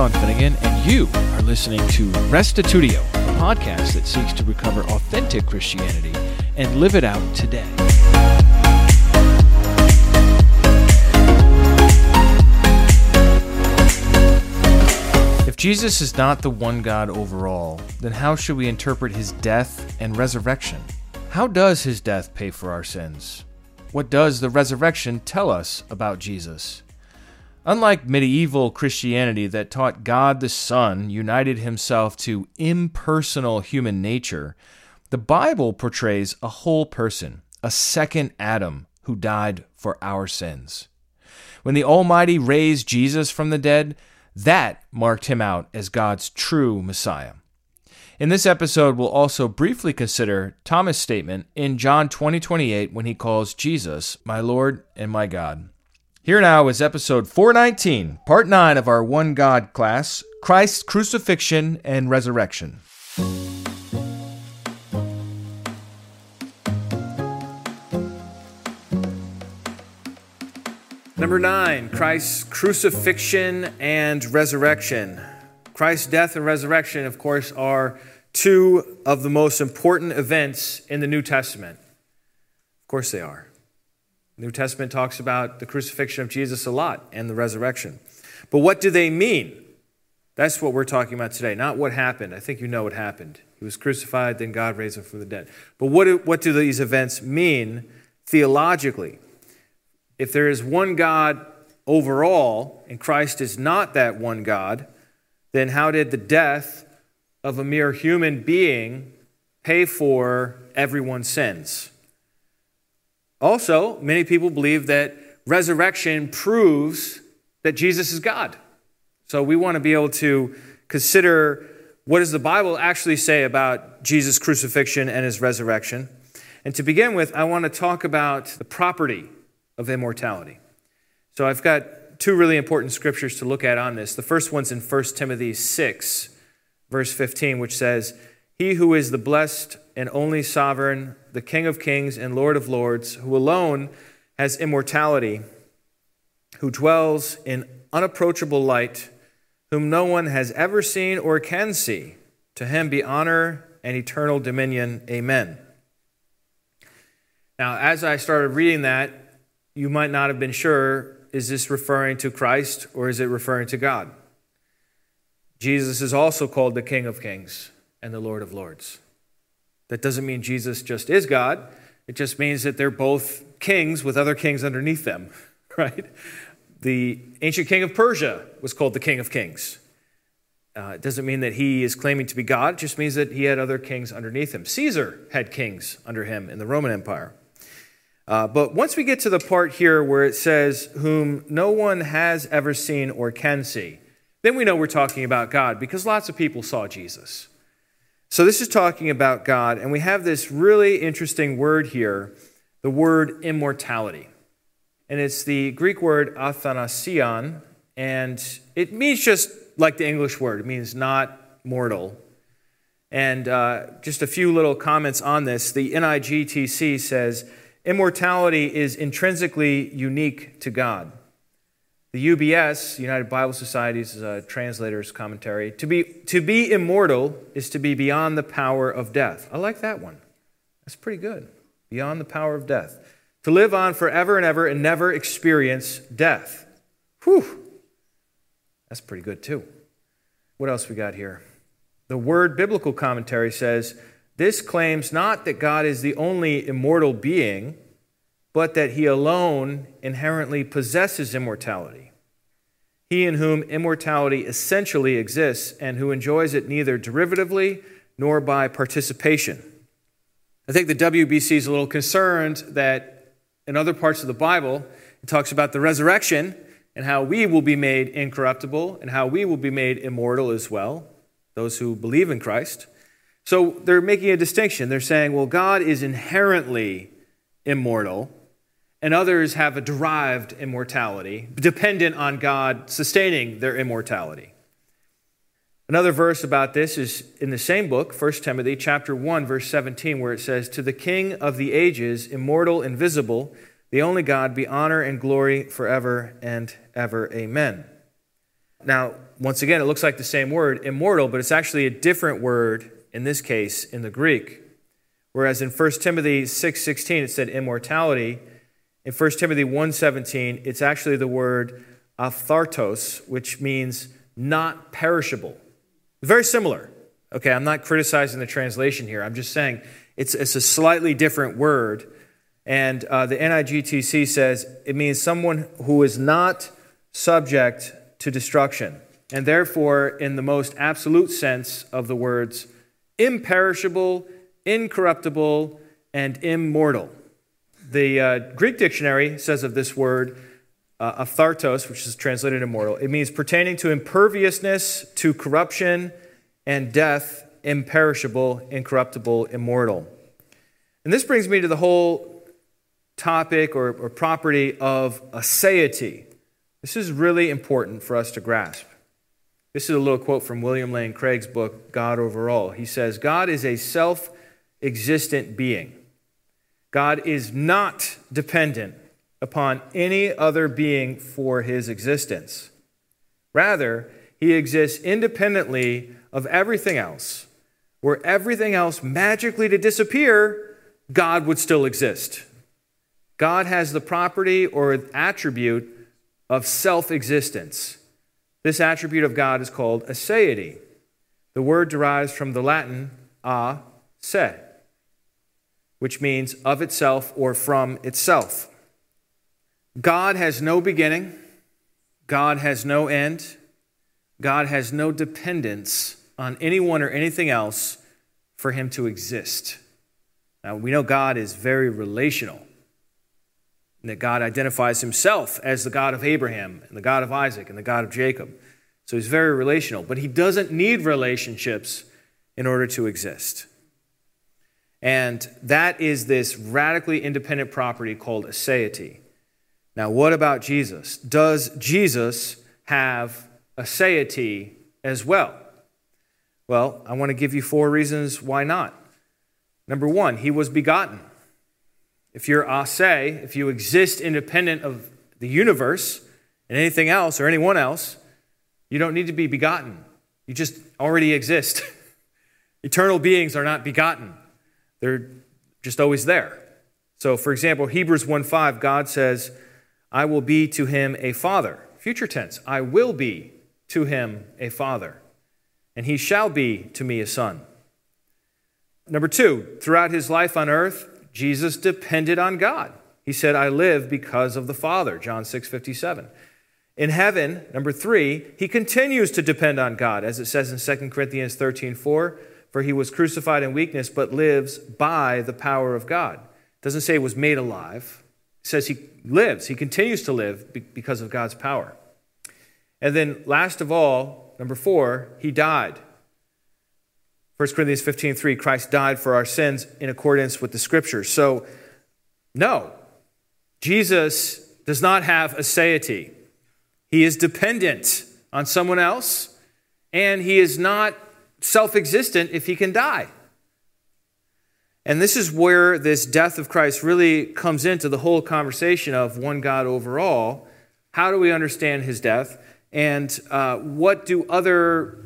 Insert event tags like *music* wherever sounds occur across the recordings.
Sean Finnegan, and you are listening to Restitutio, a podcast that seeks to recover authentic Christianity and live it out today. If Jesus is not the one God overall, then how should we interpret his death and resurrection? How does his death pay for our sins? What does the resurrection tell us about Jesus? Unlike medieval Christianity that taught God the Son united himself to impersonal human nature, the Bible portrays a whole person, a second Adam who died for our sins. When the Almighty raised Jesus from the dead, that marked him out as God's true Messiah. In this episode, we'll also briefly consider Thomas' statement in John 20, 28 when he calls Jesus my Lord and my God. Here now is episode 419, part 9 of our One God class Christ's Crucifixion and Resurrection. Number 9, Christ's Crucifixion and Resurrection. Christ's death and resurrection, of course, are two of the most important events in the New Testament. Of course, they are. New Testament talks about the crucifixion of Jesus a lot and the resurrection. But what do they mean? That's what we're talking about today, not what happened. I think you know what happened. He was crucified, then God raised him from the dead. But what do, what do these events mean theologically? If there is one God overall, and Christ is not that one God, then how did the death of a mere human being pay for everyone's sins? Also, many people believe that resurrection proves that Jesus is God. So we want to be able to consider what does the Bible actually say about Jesus' crucifixion and his resurrection. And to begin with, I want to talk about the property of immortality. So I've got two really important scriptures to look at on this. The first one's in 1 Timothy 6, verse 15, which says, He who is the blessed and only sovereign the King of kings and Lord of lords, who alone has immortality, who dwells in unapproachable light, whom no one has ever seen or can see. To him be honor and eternal dominion. Amen. Now, as I started reading that, you might not have been sure is this referring to Christ or is it referring to God? Jesus is also called the King of Kings and the Lord of Lords. That doesn't mean Jesus just is God. It just means that they're both kings with other kings underneath them, *laughs* right? The ancient king of Persia was called the King of Kings. Uh, it doesn't mean that he is claiming to be God, it just means that he had other kings underneath him. Caesar had kings under him in the Roman Empire. Uh, but once we get to the part here where it says, whom no one has ever seen or can see, then we know we're talking about God because lots of people saw Jesus. So, this is talking about God, and we have this really interesting word here the word immortality. And it's the Greek word athanasion, and it means just like the English word, it means not mortal. And uh, just a few little comments on this. The NIGTC says immortality is intrinsically unique to God. The UBS, United Bible Society's uh, translator's commentary, to be, to be immortal is to be beyond the power of death. I like that one. That's pretty good. Beyond the power of death. To live on forever and ever and never experience death. Whew. That's pretty good too. What else we got here? The Word Biblical Commentary says this claims not that God is the only immortal being but that he alone inherently possesses immortality. He in whom immortality essentially exists and who enjoys it neither derivatively nor by participation. I think the WBC is a little concerned that in other parts of the Bible, it talks about the resurrection and how we will be made incorruptible and how we will be made immortal as well, those who believe in Christ. So they're making a distinction. They're saying, well, God is inherently immortal, and others have a derived immortality, dependent on God sustaining their immortality. Another verse about this is in the same book, 1 Timothy chapter 1 verse 17 where it says to the king of the ages, immortal, invisible, the only God be honor and glory forever and ever. Amen. Now, once again, it looks like the same word, immortal, but it's actually a different word in this case in the Greek. Whereas in 1 Timothy 6:16 it said immortality, in 1 Timothy 1:17 it's actually the word aphthartos, which means not perishable. Very similar. Okay, I'm not criticizing the translation here. I'm just saying it's, it's a slightly different word. And uh, the NIGTC says it means someone who is not subject to destruction. And therefore, in the most absolute sense of the words, imperishable, incorruptible, and immortal. The uh, Greek dictionary says of this word, uh, aphthartos, which is translated immortal, it means pertaining to imperviousness, to corruption, and death, imperishable, incorruptible, immortal. And this brings me to the whole topic or, or property of aseity. This is really important for us to grasp. This is a little quote from William Lane Craig's book, God Over All. He says, God is a self existent being. God is not dependent upon any other being for his existence. Rather, he exists independently of everything else. Were everything else magically to disappear, God would still exist. God has the property or attribute of self existence. This attribute of God is called aseity. The word derives from the Latin a se, which means of itself or from itself. God has no beginning, God has no end, God has no dependence on anyone or anything else for him to exist. Now, we know God is very relational, and that God identifies himself as the God of Abraham, and the God of Isaac, and the God of Jacob. So he's very relational, but he doesn't need relationships in order to exist. And that is this radically independent property called aseity. Now, what about Jesus? Does Jesus have aseity as well? Well, I want to give you four reasons why not. Number one, he was begotten. If you're ase, if you exist independent of the universe and anything else or anyone else, you don't need to be begotten. You just already exist. *laughs* Eternal beings are not begotten. They're just always there. So, for example, Hebrews 1:5, God says, I will be to him a father. Future tense, I will be to him a father, and he shall be to me a son. Number two, throughout his life on earth, Jesus depended on God. He said, I live because of the Father, John 6 57. In heaven, number three, he continues to depend on God, as it says in 2 Corinthians 13 4, for he was crucified in weakness, but lives by the power of God. Doesn't say he was made alive, it says he lives, he continues to live because of God's power. And then, last of all, number four, he died. 1 Corinthians 15 3, Christ died for our sins in accordance with the scriptures. So, no, Jesus does not have aseity. He is dependent on someone else, and he is not self existent if he can die. And this is where this death of Christ really comes into the whole conversation of one God overall. How do we understand his death? And uh, what do other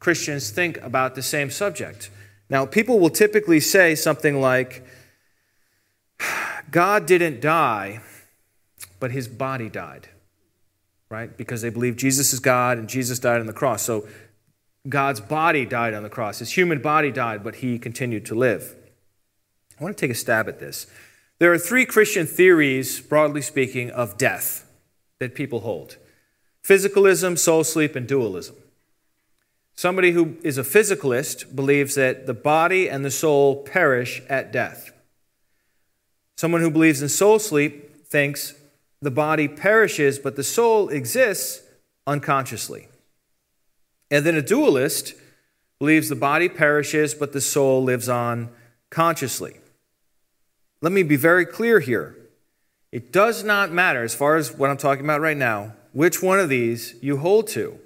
Christians think about the same subject? Now, people will typically say something like, God didn't die, but his body died, right? Because they believe Jesus is God and Jesus died on the cross. So God's body died on the cross. His human body died, but he continued to live. I want to take a stab at this. There are three Christian theories, broadly speaking, of death that people hold physicalism, soul sleep, and dualism. Somebody who is a physicalist believes that the body and the soul perish at death. Someone who believes in soul sleep thinks the body perishes, but the soul exists unconsciously. And then a dualist believes the body perishes, but the soul lives on consciously. Let me be very clear here. It does not matter, as far as what I'm talking about right now, which one of these you hold to.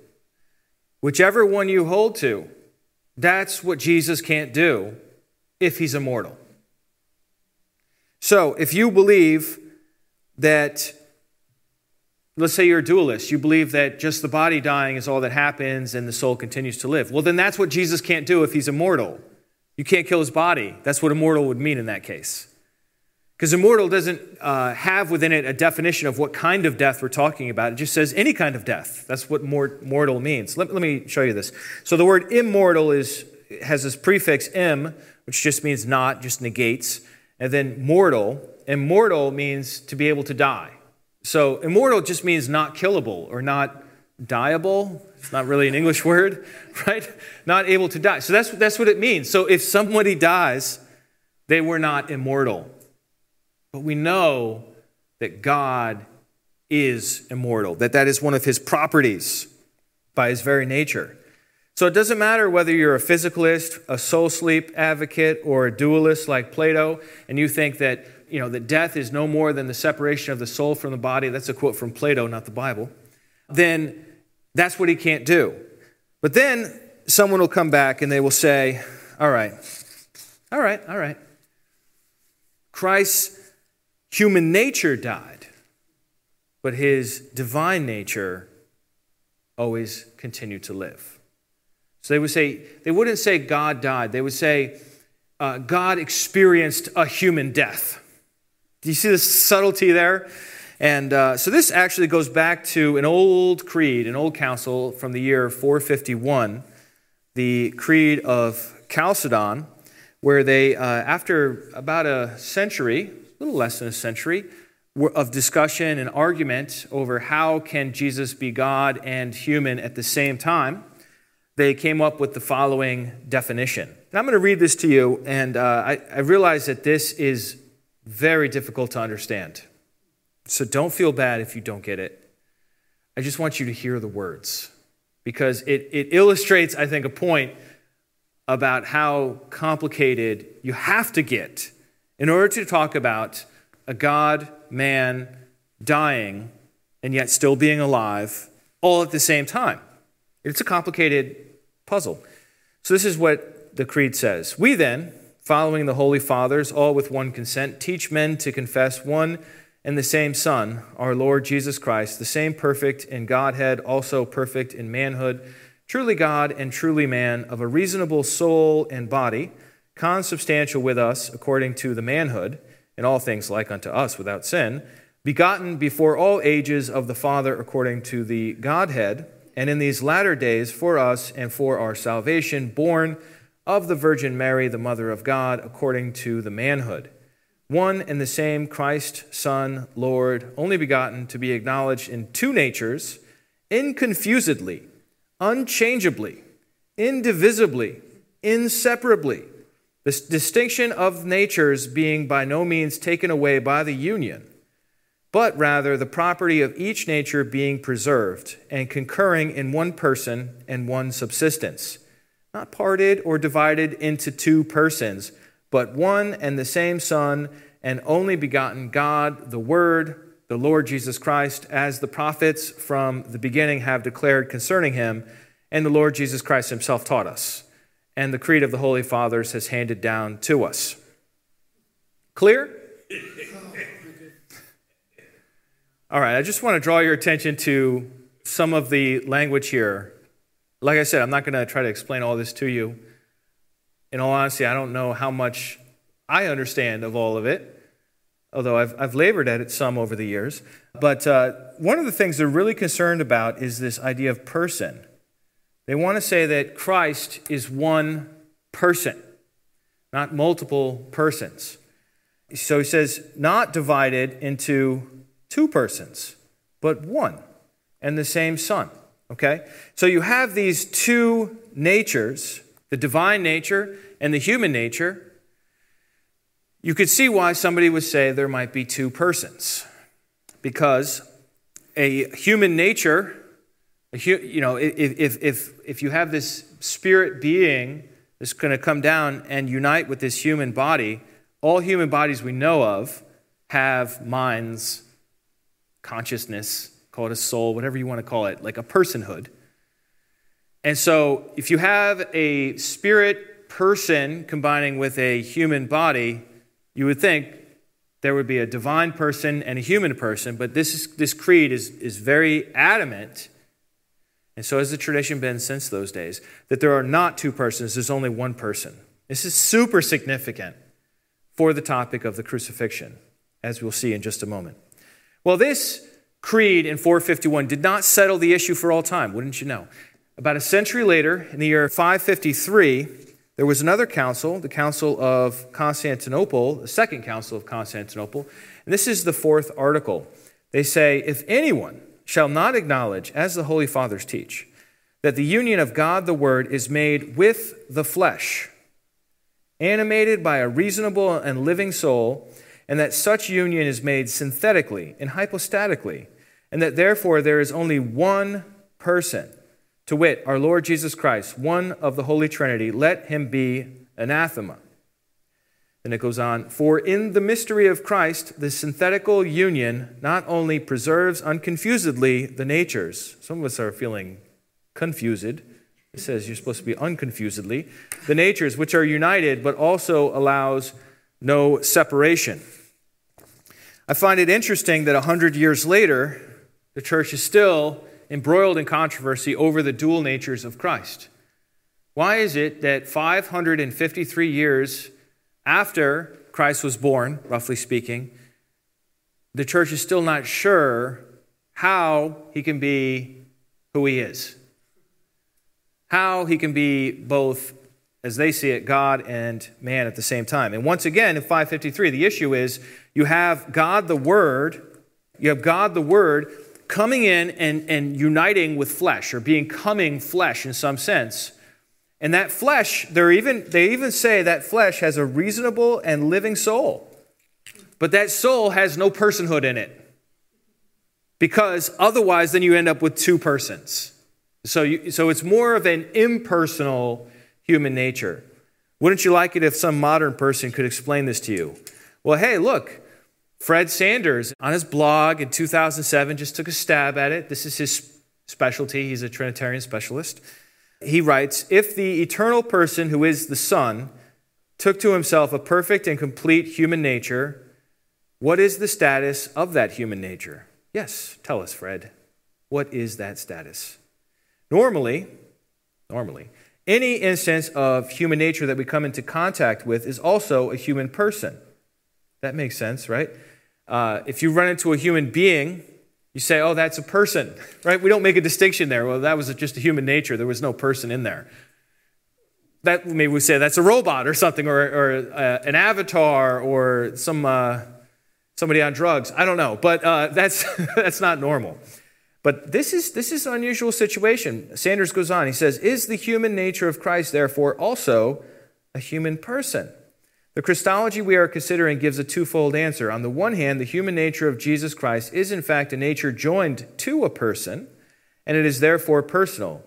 Whichever one you hold to, that's what Jesus can't do if he's immortal. So if you believe that let's say you're a dualist. You believe that just the body dying is all that happens and the soul continues to live. Well, then that's what Jesus can't do if he's immortal. You can't kill his body. That's what immortal would mean in that case. Because immortal doesn't uh, have within it a definition of what kind of death we're talking about. It just says any kind of death. That's what mortal means. Let, let me show you this. So the word immortal is, has this prefix im, which just means not, just negates. And then mortal. Immortal means to be able to die. So immortal just means not killable or not dieable. It's not really an English *laughs* word, right? Not able to die. So that's, that's what it means. So if somebody dies, they were not immortal. But we know that God is immortal, that that is one of his properties by his very nature. So it doesn't matter whether you're a physicalist, a soul sleep advocate, or a dualist like Plato, and you think that, you know, that death is no more than the separation of the soul from the body. That's a quote from Plato, not the Bible. Then that's what he can't do. But then someone will come back and they will say, all right, all right, all right. Christ's human nature died, but his divine nature always continued to live. So they would say, they wouldn't say God died, they would say uh, God experienced a human death. Do you see the subtlety there? And uh, so this actually goes back to an old creed, an old council from the year 451, the Creed of Chalcedon, where they, uh, after about a century, a little less than a century of discussion and argument over how can Jesus be God and human at the same time, they came up with the following definition. And I'm going to read this to you, and uh, I, I realize that this is very difficult to understand. So don't feel bad if you don't get it. I just want you to hear the words because it, it illustrates, I think, a point about how complicated you have to get in order to talk about a God, man, dying, and yet still being alive, all at the same time. It's a complicated puzzle. So, this is what the Creed says We then, following the Holy Fathers, all with one consent, teach men to confess one and the same Son, our Lord Jesus Christ, the same perfect in Godhead, also perfect in manhood, truly God and truly man, of a reasonable soul and body consubstantial with us according to the manhood, in all things like unto us without sin, begotten before all ages of the Father according to the Godhead, and in these latter days for us and for our salvation, born of the Virgin Mary, the Mother of God, according to the manhood. One and the same Christ, Son, Lord, only begotten, to be acknowledged in two natures, inconfusedly, unchangeably, indivisibly, inseparably this distinction of natures being by no means taken away by the union, but rather the property of each nature being preserved and concurring in one person and one subsistence, not parted or divided into two persons, but one and the same Son and only begotten God, the Word, the Lord Jesus Christ, as the prophets from the beginning have declared concerning him, and the Lord Jesus Christ himself taught us and the Creed of the Holy Fathers has handed down to us. Clear? All right, I just want to draw your attention to some of the language here. Like I said, I'm not going to try to explain all this to you. In all honesty, I don't know how much I understand of all of it, although I've, I've labored at it some over the years. But uh, one of the things they're really concerned about is this idea of person. They want to say that Christ is one person, not multiple persons. So he says, not divided into two persons, but one and the same Son. Okay? So you have these two natures, the divine nature and the human nature. You could see why somebody would say there might be two persons. Because a human nature you know, if, if, if you have this spirit being that's going to come down and unite with this human body, all human bodies we know of have minds, consciousness, call it a soul, whatever you want to call it, like a personhood. And so if you have a spirit person combining with a human body, you would think there would be a divine person and a human person, but this, is, this creed is, is very adamant, and so has the tradition been since those days, that there are not two persons, there's only one person. This is super significant for the topic of the crucifixion, as we'll see in just a moment. Well, this creed in 451 did not settle the issue for all time, wouldn't you know? About a century later, in the year 553, there was another council, the Council of Constantinople, the Second Council of Constantinople, and this is the fourth article. They say, If anyone shall not acknowledge, as the Holy Fathers teach, that the union of God the Word is made with the flesh, animated by a reasonable and living soul, and that such union is made synthetically and hypostatically, and that therefore there is only one person to wit, our Lord Jesus Christ, one of the Holy Trinity, let him be anathema. Then it goes on, for in the mystery of Christ, the synthetical union not only preserves unconfusedly the natures, some of us are feeling confused. It says you're supposed to be unconfusedly, the natures which are united, but also allows no separation. I find it interesting that 100 years later, the church is still embroiled in controversy over the dual natures of Christ. Why is it that 553 years after Christ was born, roughly speaking, the church is still not sure how he can be who he is? How he can be both, as they see it, God and man at the same time. And once again, in 553, the issue is you have God the Word, you have God the Word coming in and, and uniting with flesh or being coming flesh in some sense. And that flesh, they're even, they even say that flesh has a reasonable and living soul. But that soul has no personhood in it. Because otherwise, then you end up with two persons. So, you, so it's more of an impersonal human nature. Wouldn't you like it if some modern person could explain this to you? Well, hey, look, Fred Sanders, on his blog in 2007, just took a stab at it. This is his specialty, he's a Trinitarian specialist. He writes If the eternal person who is the Son took to himself a perfect and complete human nature, what is the status of that human nature? Yes, tell us, Fred. What is that status? Normally, normally, any instance of human nature that we come into contact with is also a human person. That makes sense, right? Uh, if you run into a human being, you say, oh, that's a person, *laughs* right? We don't make a distinction there. Well, that was just a human nature. There was no person in there. That maybe we say that's a robot or something, or, or uh, an avatar, or some uh, somebody on drugs. I don't know, but uh, *laughs* that's that's not normal. But this is this is an unusual situation. Sanders goes on. He says, "Is the human nature of Christ therefore also a human person?" The Christology we are considering gives a twofold answer. On the one hand, the human nature of Jesus Christ is in fact a nature joined to a person, and it is therefore personal.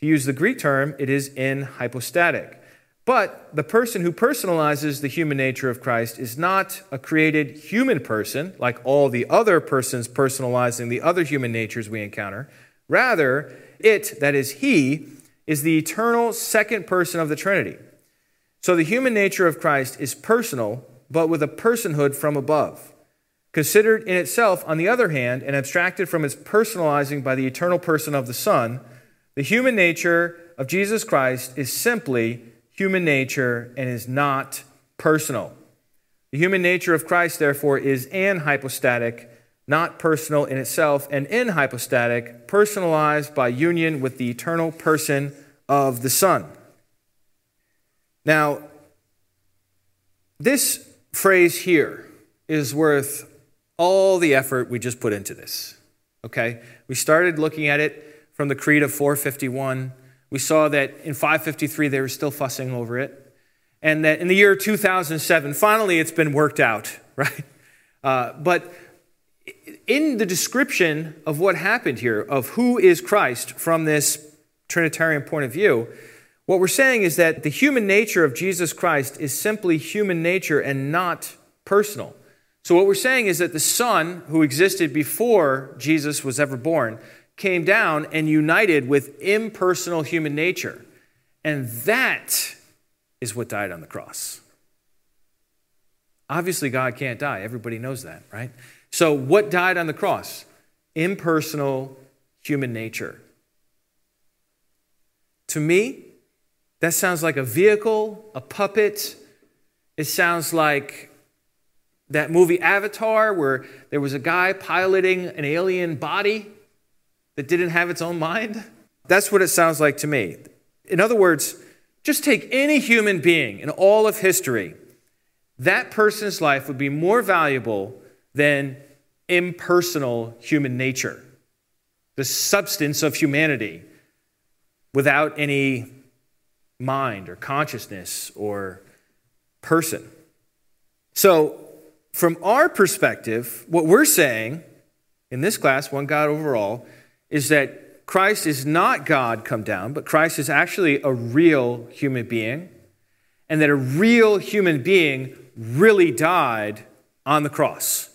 To use the Greek term, it is enhypostatic. But the person who personalizes the human nature of Christ is not a created human person, like all the other persons personalizing the other human natures we encounter. Rather, it, that is, he, is the eternal second person of the Trinity. So the human nature of Christ is personal, but with a personhood from above. Considered in itself, on the other hand, and abstracted from its personalizing by the eternal person of the Son, the human nature of Jesus Christ is simply human nature and is not personal. The human nature of Christ, therefore, is anhypostatic, not personal in itself, and enhypostatic, personalized by union with the eternal person of the Son. Now, this phrase here is worth all the effort we just put into this. Okay? We started looking at it from the Creed of 451. We saw that in 553 they were still fussing over it. And that in the year 2007, finally it's been worked out, *laughs* right? Uh, but in the description of what happened here, of who is Christ from this Trinitarian point of view, what we're saying is that the human nature of Jesus Christ is simply human nature and not personal. So, what we're saying is that the Son, who existed before Jesus was ever born, came down and united with impersonal human nature. And that is what died on the cross. Obviously, God can't die. Everybody knows that, right? So, what died on the cross? Impersonal human nature. To me, that sounds like a vehicle, a puppet. It sounds like that movie Avatar, where there was a guy piloting an alien body that didn't have its own mind. That's what it sounds like to me. In other words, just take any human being in all of history, that person's life would be more valuable than impersonal human nature, the substance of humanity without any mind or consciousness or person. So, from our perspective, what we're saying in this class, One God Overall, is that Christ is not God come down, but Christ is actually a real human being, and that a real human being really died on the cross.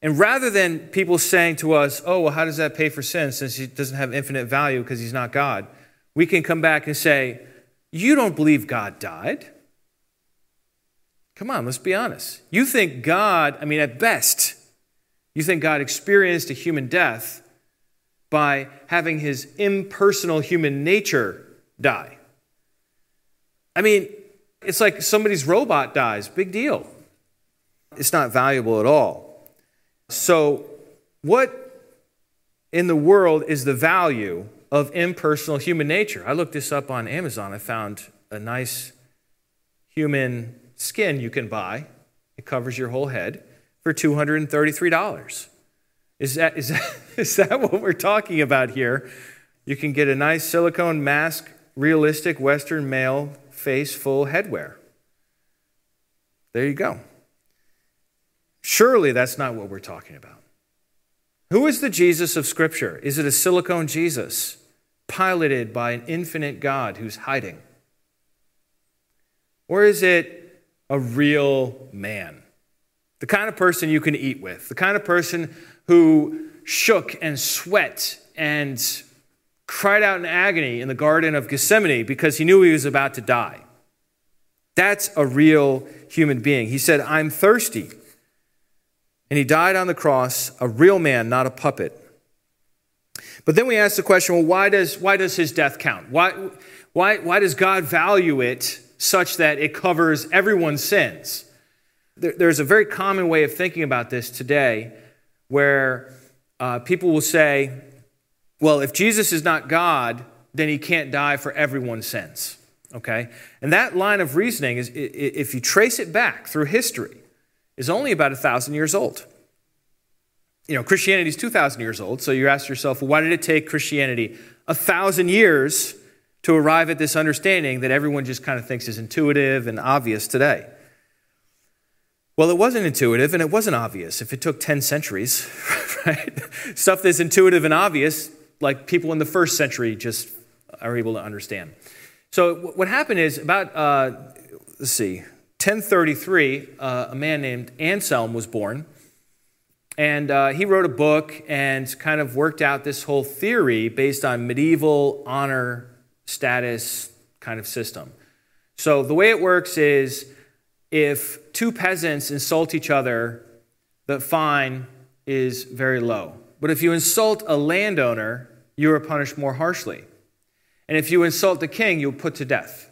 And rather than people saying to us, oh, well, how does that pay for sin since he doesn't have infinite value because he's not God? We can come back and say, you don't believe God died. Come on, let's be honest. You think God, I mean, at best, you think God experienced a human death by having his impersonal human nature die. I mean, it's like somebody's robot dies. Big deal. It's not valuable at all. So, what in the world is the value of impersonal human nature? I looked this up on Amazon. I found a nice human skin you can buy. It covers your whole head for $233. Is that, is, that, *laughs* is that what we're talking about here? You can get a nice silicone mask, realistic Western male face full headwear. There you go. Surely that's not what we're talking about. Who is the Jesus of Scripture? Is it a silicone Jesus piloted by an infinite God who's hiding? Or is it a real man? The kind of person you can eat with, the kind of person who shook and sweat and cried out in agony in the Garden of Gethsemane because he knew he was about to die. That's a real human being. He said, I'm thirsty. And he died on the cross, a real man, not a puppet. But then we ask the question well, why does, why does his death count? Why, why, why does God value it such that it covers everyone's sins? There, there's a very common way of thinking about this today where uh, people will say, well, if Jesus is not God, then he can't die for everyone's sins. Okay? And that line of reasoning is, if you trace it back through history, is only about a thousand years old. You know, Christianity is 2,000 years old, so you ask yourself, well, why did it take Christianity a thousand years to arrive at this understanding that everyone just kind of thinks is intuitive and obvious today? Well, it wasn't intuitive and it wasn't obvious. If it took 10 centuries, *laughs* right? Stuff that's intuitive and obvious, like people in the first century just are able to understand. So what happened is about, uh, let's see, 1033, uh, a man named Anselm was born. And uh, he wrote a book and kind of worked out this whole theory based on medieval honor status kind of system. So the way it works is if two peasants insult each other, the fine is very low. But if you insult a landowner, you are punished more harshly. And if you insult the king, you're put to death.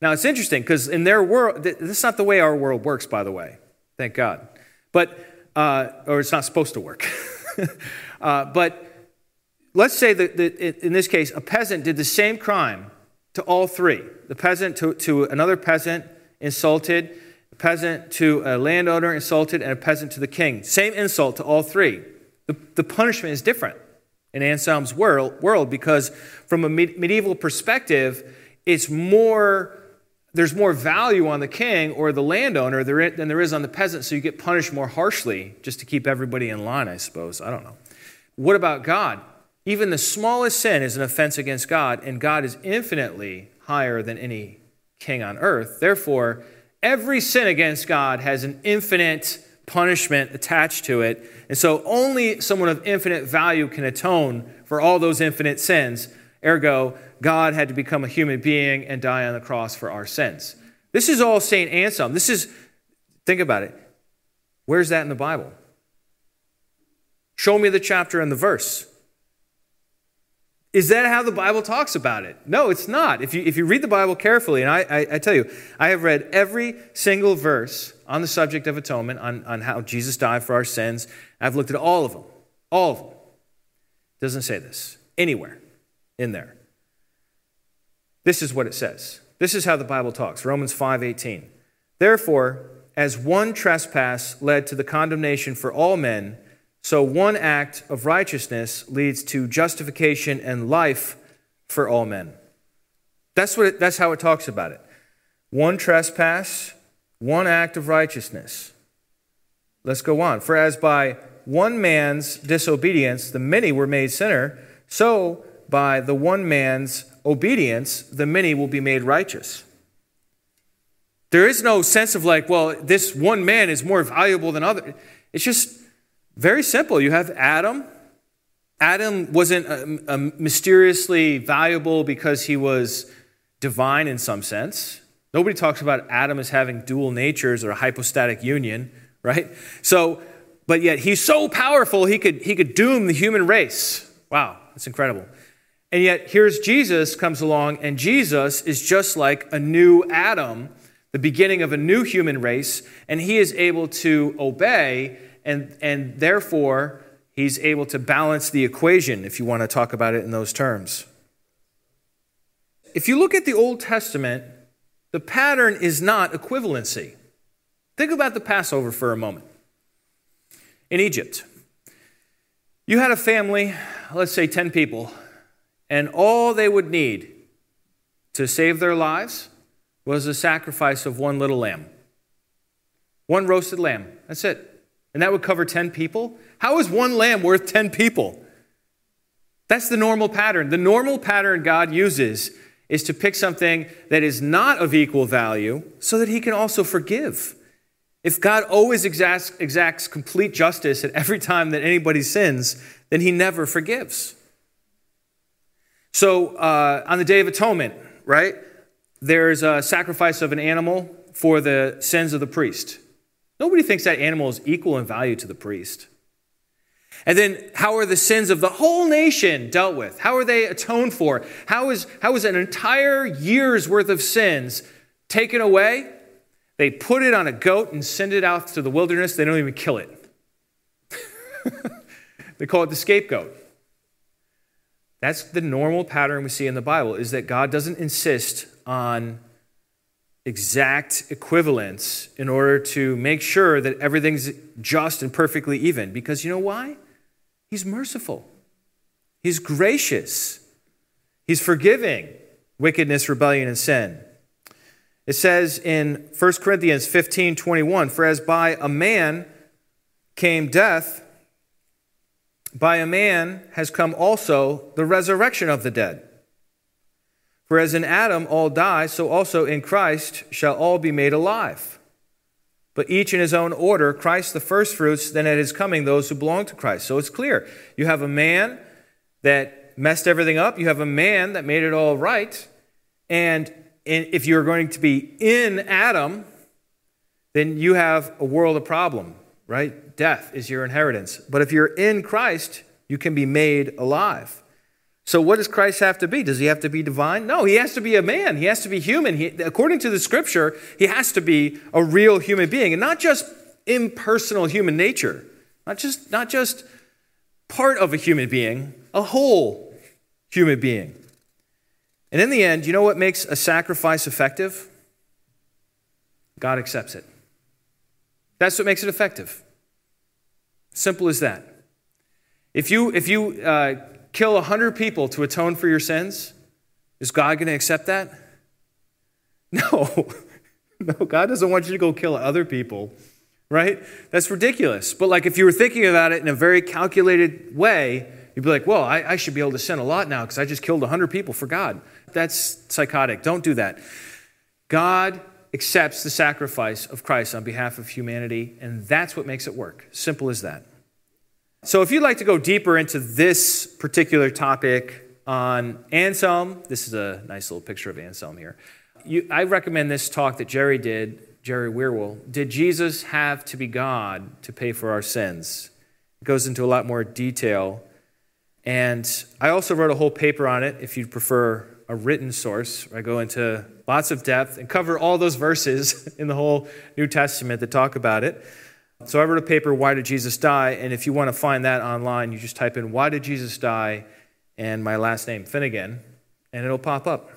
Now it's interesting because in their world, this is not the way our world works, by the way. Thank God. But, uh, or it's not supposed to work. *laughs* uh, but let's say that, that, in this case, a peasant did the same crime to all three the peasant to, to another peasant insulted, a peasant to a landowner insulted, and a peasant to the king. Same insult to all three. The, the punishment is different in Anselm's world, world because, from a medieval perspective, it's more there's more value on the king or the landowner than there is on the peasant, so you get punished more harshly just to keep everybody in line, I suppose. I don't know. What about God? Even the smallest sin is an offense against God, and God is infinitely higher than any king on earth. Therefore, every sin against God has an infinite punishment attached to it. And so only someone of infinite value can atone for all those infinite sins. Ergo, God had to become a human being and die on the cross for our sins. This is all St. Anselm. This is Think about it. Where's that in the Bible? Show me the chapter and the verse. Is that how the Bible talks about it? No, it's not. If you, if you read the Bible carefully, and I, I, I, tell you, I have read every single verse on the subject of atonement, on, on how Jesus died for our sins. I've looked at all of them. All of them. It doesn't say this anywhere in there. This is what it says. This is how the Bible talks. Romans 5:18. Therefore, as one trespass led to the condemnation for all men, so one act of righteousness leads to justification and life for all men. That's, what it, that's how it talks about it. One trespass, one act of righteousness. Let's go on. For as by one man's disobedience the many were made sinner, so by the one man's obedience the many will be made righteous. There is no sense of like, well, this one man is more valuable than other. It's just very simple. You have Adam. Adam wasn't a, um, a um, mysteriously valuable because he was divine in some sense. Nobody talks about Adam as having dual natures or a hypostatic union, right? So, but yet he's so powerful he could he could doom the human race. Wow, that's incredible. And yet here's Jesus comes along and Jesus is just like a new Adam, the beginning of a new human race, and he is able to obey and, and therefore he's able to balance the equation, if you want to talk about it in those terms. If you look at the Old Testament, the pattern is not equivalency. Think about the Passover for a moment. In Egypt, you had a family, let's say 10 people, and all they would need to save their lives was a sacrifice of one little lamb. One roasted lamb. That's it and that would cover 10 people? How is one lamb worth 10 people? That's the normal pattern. The normal pattern God uses is to pick something that is not of equal value so that he can also forgive. If God always exacts, exacts complete justice at every time that anybody sins, then he never forgives. So uh, on the Day of Atonement, right, there's a sacrifice of an animal for the sins of the priest. Nobody thinks that animal is equal in value to the priest. And then, how are the sins of the whole nation dealt with? How are they atoned for? How is, how is an entire year's worth of sins taken away? They put it on a goat and send it out to the wilderness. They don't even kill it. *laughs* they call it the scapegoat. That's the normal pattern we see in the Bible is that God doesn't insist on exact equivalence in order to make sure that everything's just and perfectly even. Because you know why? He's merciful, He's gracious, He's forgiving wickedness, rebellion, and sin. It says in 1 Corinthians 15 21, For as by a man came death, by a man has come also the resurrection of the dead. For as in Adam all die, so also in Christ shall all be made alive. But each in his own order, Christ the firstfruits, then at his coming, those who belong to Christ. So it's clear. You have a man that messed everything up, you have a man that made it all right. And if you're going to be in Adam, then you have a world of problem, right? Death is your inheritance. But if you're in Christ, you can be made alive. So, what does Christ have to be? Does he have to be divine? No, he has to be a man. He has to be human. He, according to the scripture, he has to be a real human being and not just impersonal human nature, not just, not just part of a human being, a whole human being. And in the end, you know what makes a sacrifice effective? God accepts it. That's what makes it effective. Simple as that. If you, if you uh, kill 100 people to atone for your sins, is God going to accept that? *laughs* No. No, God doesn't want you to go kill other people, right? That's ridiculous. But like if you were thinking about it in a very calculated way, you'd be like, well, I, I should be able to sin a lot now because I just killed 100 people for God. That's psychotic. Don't do that. God accepts the sacrifice of Christ on behalf of humanity, and that's what makes it work. Simple as that. So, if you'd like to go deeper into this particular topic on Anselm, this is a nice little picture of Anselm here. You, I recommend this talk that Jerry did Jerry Wierwille, Did Jesus have to be God to pay for our sins? It goes into a lot more detail. And I also wrote a whole paper on it if you'd prefer a written source. I go into lots of depth and cover all those verses *laughs* in the whole New Testament that talk about it. So I wrote a paper, Why Did Jesus Die? And if you want to find that online, you just type in Why Did Jesus Die? and my last name, Finnegan, and it'll pop up.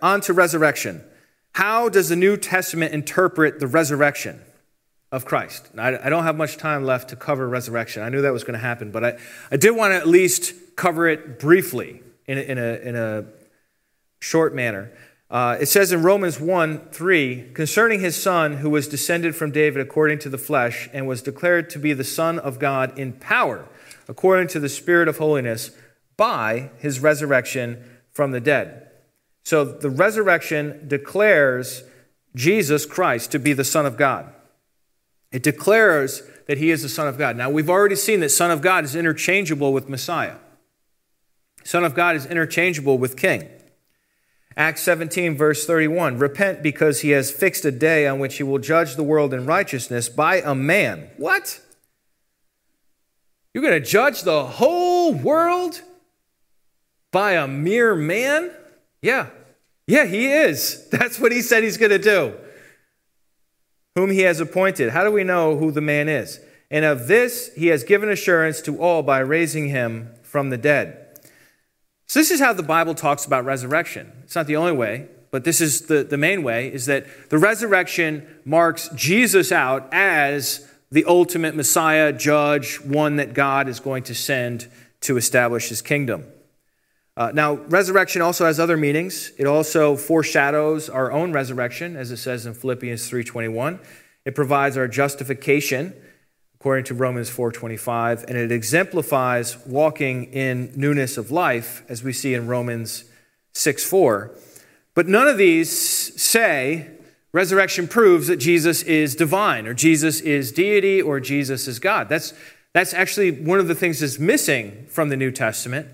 On to resurrection. How does the New Testament interpret the resurrection of Christ? I don't have much time left to cover resurrection. I knew that was going to happen, but I, I did want to at least cover it briefly in a, in a, in a short manner. Uh, it says in Romans 1 3, concerning his son who was descended from David according to the flesh and was declared to be the Son of God in power, according to the Spirit of holiness, by his resurrection from the dead. So the resurrection declares Jesus Christ to be the Son of God. It declares that he is the Son of God. Now, we've already seen that Son of God is interchangeable with Messiah, Son of God is interchangeable with King. Acts 17, verse 31 Repent because he has fixed a day on which he will judge the world in righteousness by a man. What? You're going to judge the whole world by a mere man? Yeah. Yeah, he is. *laughs* That's what he said he's going to do. Whom he has appointed. How do we know who the man is? And of this he has given assurance to all by raising him from the dead. So, this is how the Bible talks about resurrection. It's not the only way, but this is the, the main way is that the resurrection marks Jesus out as the ultimate Messiah, judge, one that God is going to send to establish his kingdom. Uh, now, resurrection also has other meanings. It also foreshadows our own resurrection, as it says in Philippians 3:21. It provides our justification according to Romans 4:25, and it exemplifies walking in newness of life as we see in Romans 6:4. But none of these say resurrection proves that Jesus is divine or Jesus is deity or Jesus is God. That's that's actually one of the things that's missing from the New Testament,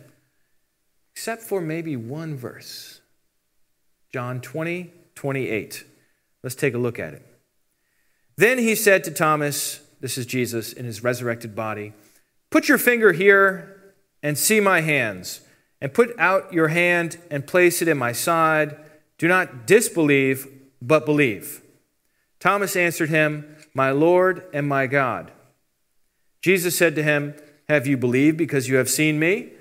except for maybe one verse. John 20, 28. Let's take a look at it. Then he said to Thomas, this is Jesus in his resurrected body. Put your finger here and see my hands, and put out your hand and place it in my side. Do not disbelieve, but believe. Thomas answered him, My Lord and my God. Jesus said to him, Have you believed because you have seen me?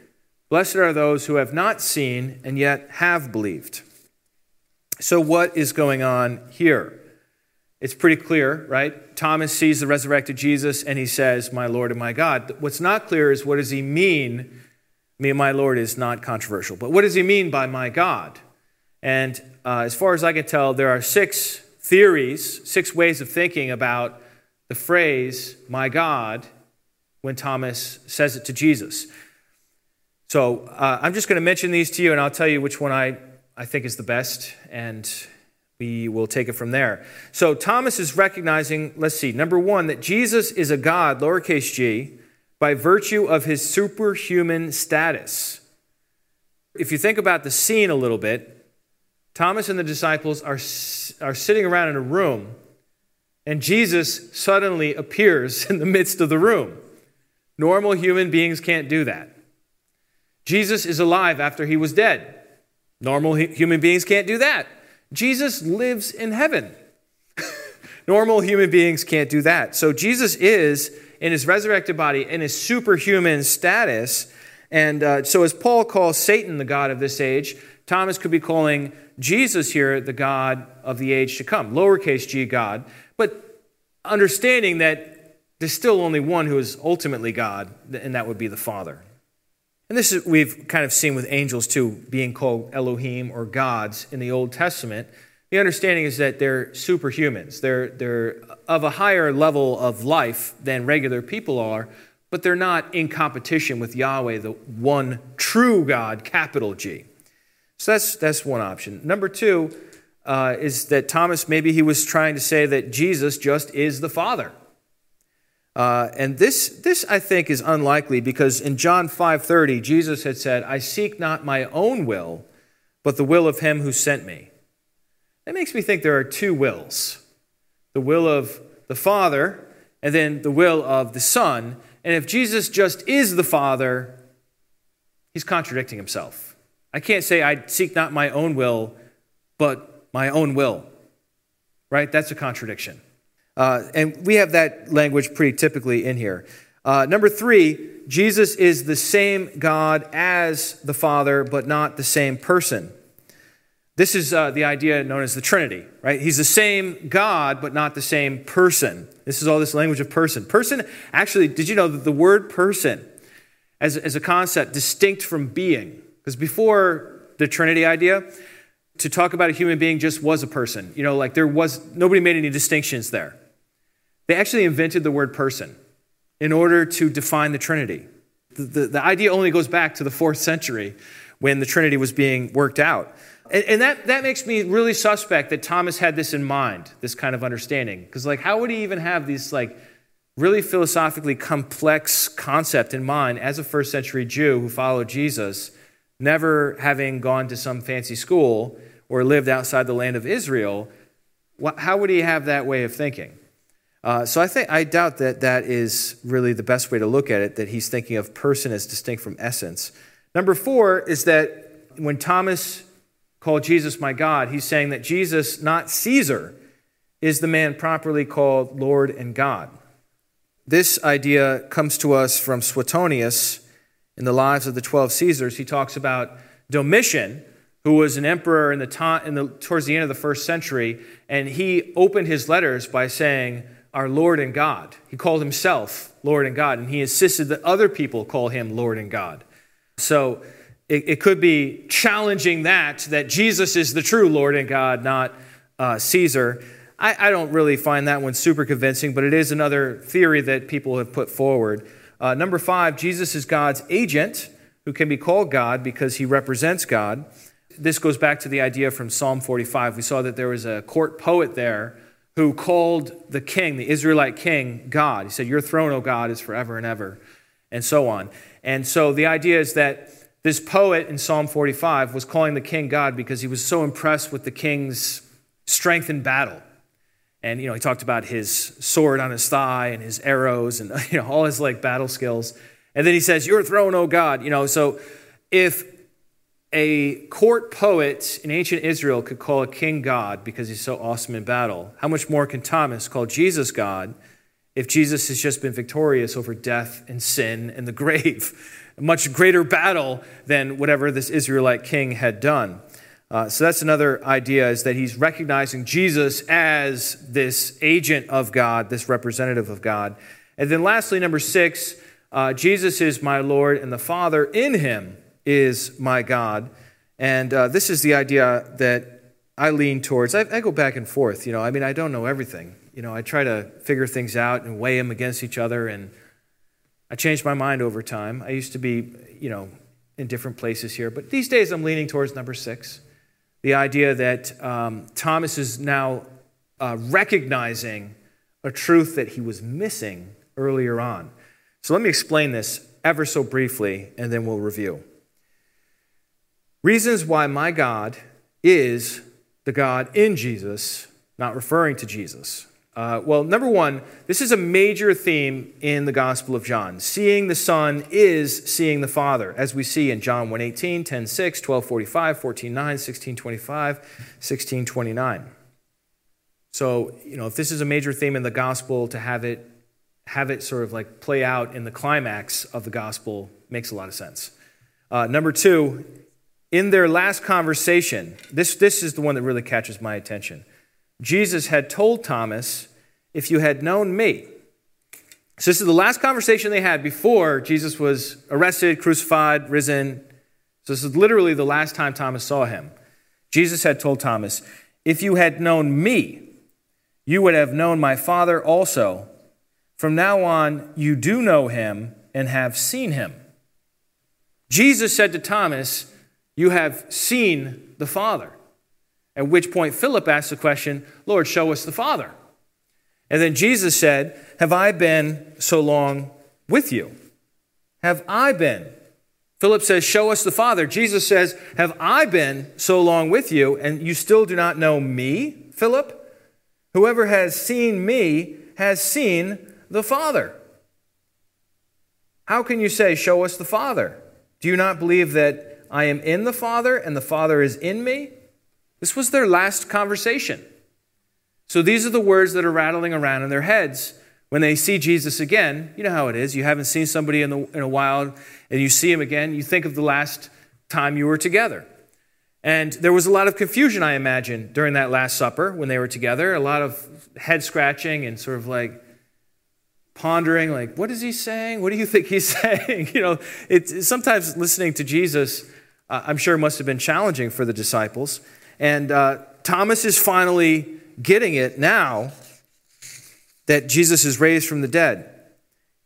Blessed are those who have not seen and yet have believed. So, what is going on here? It's pretty clear, right? Thomas sees the resurrected Jesus and he says, My Lord and my God. What's not clear is what does he mean? Me mean, my Lord is not controversial, but what does he mean by my God? And uh, as far as I can tell, there are six theories, six ways of thinking about the phrase, my God, when Thomas says it to Jesus. So uh, I'm just going to mention these to you, and I'll tell you which one I, I think is the best. And we will take it from there. So Thomas is recognizing, let's see, number one, that Jesus is a God, lowercase g, by virtue of his superhuman status. If you think about the scene a little bit, Thomas and the disciples are, are sitting around in a room, and Jesus suddenly appears *laughs* in the midst of the room. Normal human beings can't do that. Jesus is alive after he was dead. Normal human beings can't do that. Jesus lives in heaven. *laughs* Normal human beings can't do that. So Jesus is in his resurrected body, in his superhuman status. And uh, so, as Paul calls Satan the God of this age, Thomas could be calling Jesus here the God of the age to come, lowercase g God, but understanding that there's still only one who is ultimately God, and that would be the Father. And this is, we've kind of seen with angels too, being called Elohim or gods in the Old Testament. The understanding is that they're superhumans. They're, they're of a higher level of life than regular people are, but they're not in competition with Yahweh, the one true God, capital G. So that's, that's one option. Number two uh, is that Thomas, maybe he was trying to say that Jesus just is the Father. Uh, and this, this, I think, is unlikely because in John 5:30, Jesus had said, "I seek not my own will, but the will of him who sent me." That makes me think there are two wills. the will of the Father, and then the will of the Son. And if Jesus just is the Father, he's contradicting himself. I can't say, I seek not my own will, but my own will. Right? That's a contradiction. Uh, and we have that language pretty typically in here. Uh, number three, Jesus is the same God as the Father, but not the same person. This is uh, the idea known as the Trinity, right? He's the same God, but not the same person. This is all this language of person. Person, actually, did you know that the word person as, as a concept distinct from being? Because before the Trinity idea, to talk about a human being just was a person. You know, like there was, nobody made any distinctions there. They actually invented the word person in order to define the Trinity. The, the, the idea only goes back to the fourth century when the Trinity was being worked out. And, and that, that makes me really suspect that Thomas had this in mind, this kind of understanding. Because, like, how would he even have these, like, really philosophically complex concept in mind as a first century Jew who followed Jesus, never having gone to some fancy school or lived outside the land of Israel? How would he have that way of thinking? Uh, so I think I doubt that that is really the best way to look at it. That he's thinking of person as distinct from essence. Number four is that when Thomas called Jesus my God, he's saying that Jesus, not Caesar, is the man properly called Lord and God. This idea comes to us from Suetonius in the Lives of the Twelve Caesars. He talks about Domitian, who was an emperor in the, in the towards the end of the first century, and he opened his letters by saying, our Lord and God. He called himself Lord and God, and he insisted that other people call him Lord and God. So it, it could be challenging that, that Jesus is the true Lord and God, not uh, Caesar. I, I, don't really find that one super convincing, but it is another theory that people have put forward. Uh, number five, Jesus is God's agent who can be called God because he represents God. This goes back to the idea from Psalm 45. We saw that there was a court poet there who called the king, the Israelite king, God. He said, Your throne, O God, is forever and ever, and so on. And so the idea is that this poet in Psalm 45 was calling the king God because he was so impressed with the king's strength in battle. And you know, he talked about his sword on his thigh and his arrows and *laughs* you know all his like battle skills. And then he says, "Your throne, O God." You know, so if a court poet in ancient Israel could call a king God because he's so awesome in battle, how much more can Thomas call Jesus God if Jesus has just been victorious over death and sin and the *laughs* grave? A much greater battle than whatever this Israelite king had done. Uh, so that's another idea is that he's recognizing Jesus as this agent of God, this representative of God. And then lastly, number six, uh, Jesus is my Lord and the Father in him is my God. And uh, this is the idea that I lean towards. I, I, go back and forth. You know, I mean, I don't know everything. You know, I try to figure things out and weigh them against each other. And I changed my mind over time. I used to be, you know, in different places here. But these days I'm leaning towards number six the idea that um, Thomas is now uh, recognizing a truth that he was missing earlier on. So let me explain this ever so briefly, and then we'll review. Reasons why my God is the God in Jesus, not referring to Jesus. Uh, well, number one, this is a major theme in the Gospel of John. Seeing the Son is seeing the Father, as we see in John 1.18, 10.6, 12.45, 14.9, 16.25, 16.29. So, you know, if this is a major theme in the Gospel, to have it, have it sort of like play out in the climax of the Gospel makes a lot of sense. Uh, number two, in their last conversation, this, this is the one that really catches my attention. Jesus had told Thomas, If you had known me, so this is the last conversation they had before Jesus was arrested, crucified, risen. So this is literally the last time Thomas saw him. Jesus had told Thomas, If you had known me, you would have known my Father also. From now on, you do know him and have seen him. Jesus said to Thomas, you have seen the Father. At which point Philip asked the question, Lord, show us the Father. And then Jesus said, Have I been so long with you? Have I been? Philip says, Show us the Father. Jesus says, Have I been so long with you, and you still do not know me, Philip? Whoever has seen me has seen the Father. How can you say, Show us the Father? Do you not believe that I am in the Father and the Father is in me? This was their last conversation. So these are the words that are rattling around in their heads when they see Jesus again. You know how it is. You haven't seen somebody in, the, in a while and you see him again. You think of the last time you were together. And there was a lot of confusion, I imagine, during that Last Supper when they were together. A lot of head scratching and sort of like pondering, like, what is he saying? What do you think he's *laughs* saying? you know, it's sometimes listening to Jesus, uh, I'm sure, must have been challenging for the disciples. And uh, Thomas is finally getting it now that Jesus is raised from the dead.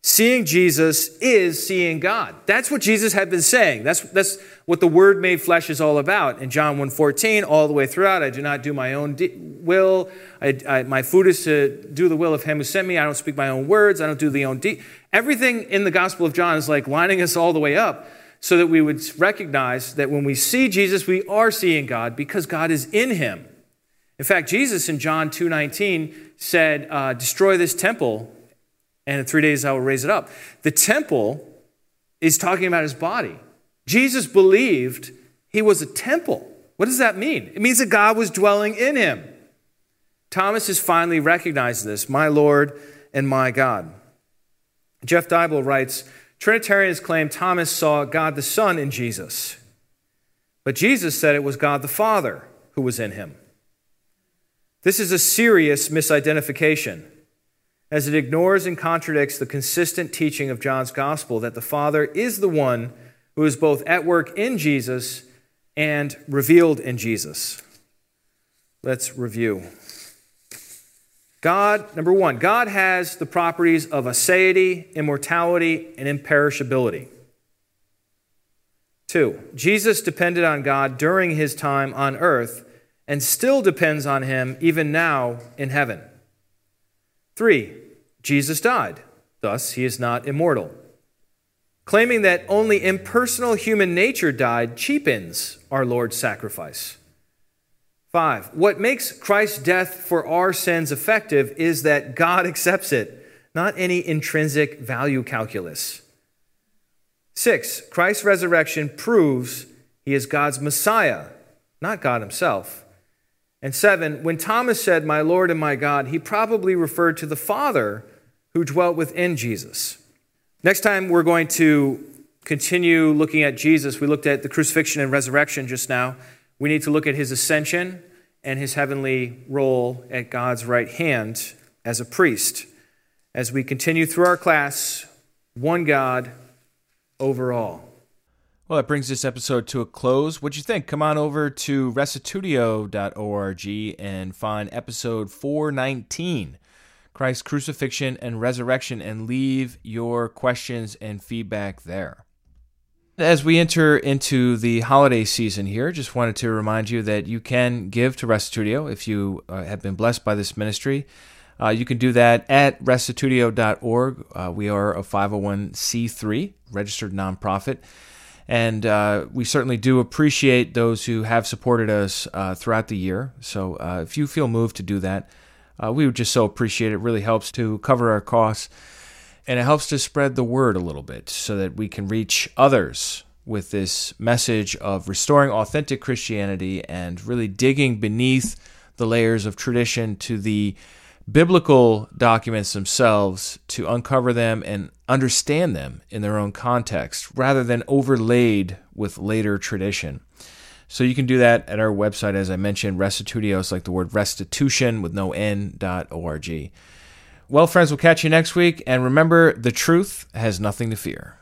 Seeing Jesus is seeing God. That's what Jesus had been saying. That's, that's what the Word made flesh is all about. In John 1.14, all the way throughout, I do not do my own de- will. I, I, my food is to do the will of him who sent me. I don't speak my own words. I don't do the own deed. Everything in the Gospel of John is like lining us all the way up so that we would recognize that when we see Jesus, we are seeing God because God is in him. In fact, Jesus in John 2.19 said, uh, destroy this temple and in three days I will raise it up. The temple is talking about his body. Jesus believed he was a temple. What does that mean? It means that God was dwelling in him. Thomas has finally recognized this, my Lord and my God. Jeff Deuble writes Trinitarians claim Thomas saw God the Son in Jesus, but Jesus said it was God the Father who was in him. This is a serious misidentification as it ignores and contradicts the consistent teaching of John's gospel that the Father is the one who is both at work in Jesus and revealed in Jesus. Let's review. God, number one, God has the properties of aseity, immortality, and imperishability. Two, Jesus depended on God during his time on earth and still depends on him even now in heaven. Three, Jesus died. Thus, he is not immortal. Claiming that only impersonal human nature died cheapens our Lord's sacrifice. Five, what makes Christ's death for our sins effective is that God accepts it, not any intrinsic value calculus. Six, Christ's resurrection proves he is God's Messiah, not God himself. And seven, when Thomas said, My Lord and my God, he probably referred to the Father who dwelt within Jesus. Next time, we're going to continue looking at Jesus. We looked at the crucifixion and resurrection just now. We need to look at his ascension and his heavenly role at God's right hand as a priest. As we continue through our class, one God over all. Well, that brings this episode to a close. What'd you think? Come on over to restitutio.org and find episode 419 Christ's crucifixion and resurrection and leave your questions and feedback there. As we enter into the holiday season here, just wanted to remind you that you can give to Restitutio if you uh, have been blessed by this ministry. Uh, you can do that at restitutio.org. Uh, we are a 501c3 registered nonprofit. And uh, we certainly do appreciate those who have supported us uh, throughout the year. So uh, if you feel moved to do that, uh, we would just so appreciate it. It really helps to cover our costs and it helps to spread the word a little bit so that we can reach others with this message of restoring authentic Christianity and really digging beneath the layers of tradition to the biblical documents themselves to uncover them and understand them in their own context rather than overlaid with later tradition. So you can do that at our website, as I mentioned, restitutio is like the word restitution with no n dot org. Well, friends, we'll catch you next week. And remember, the truth has nothing to fear.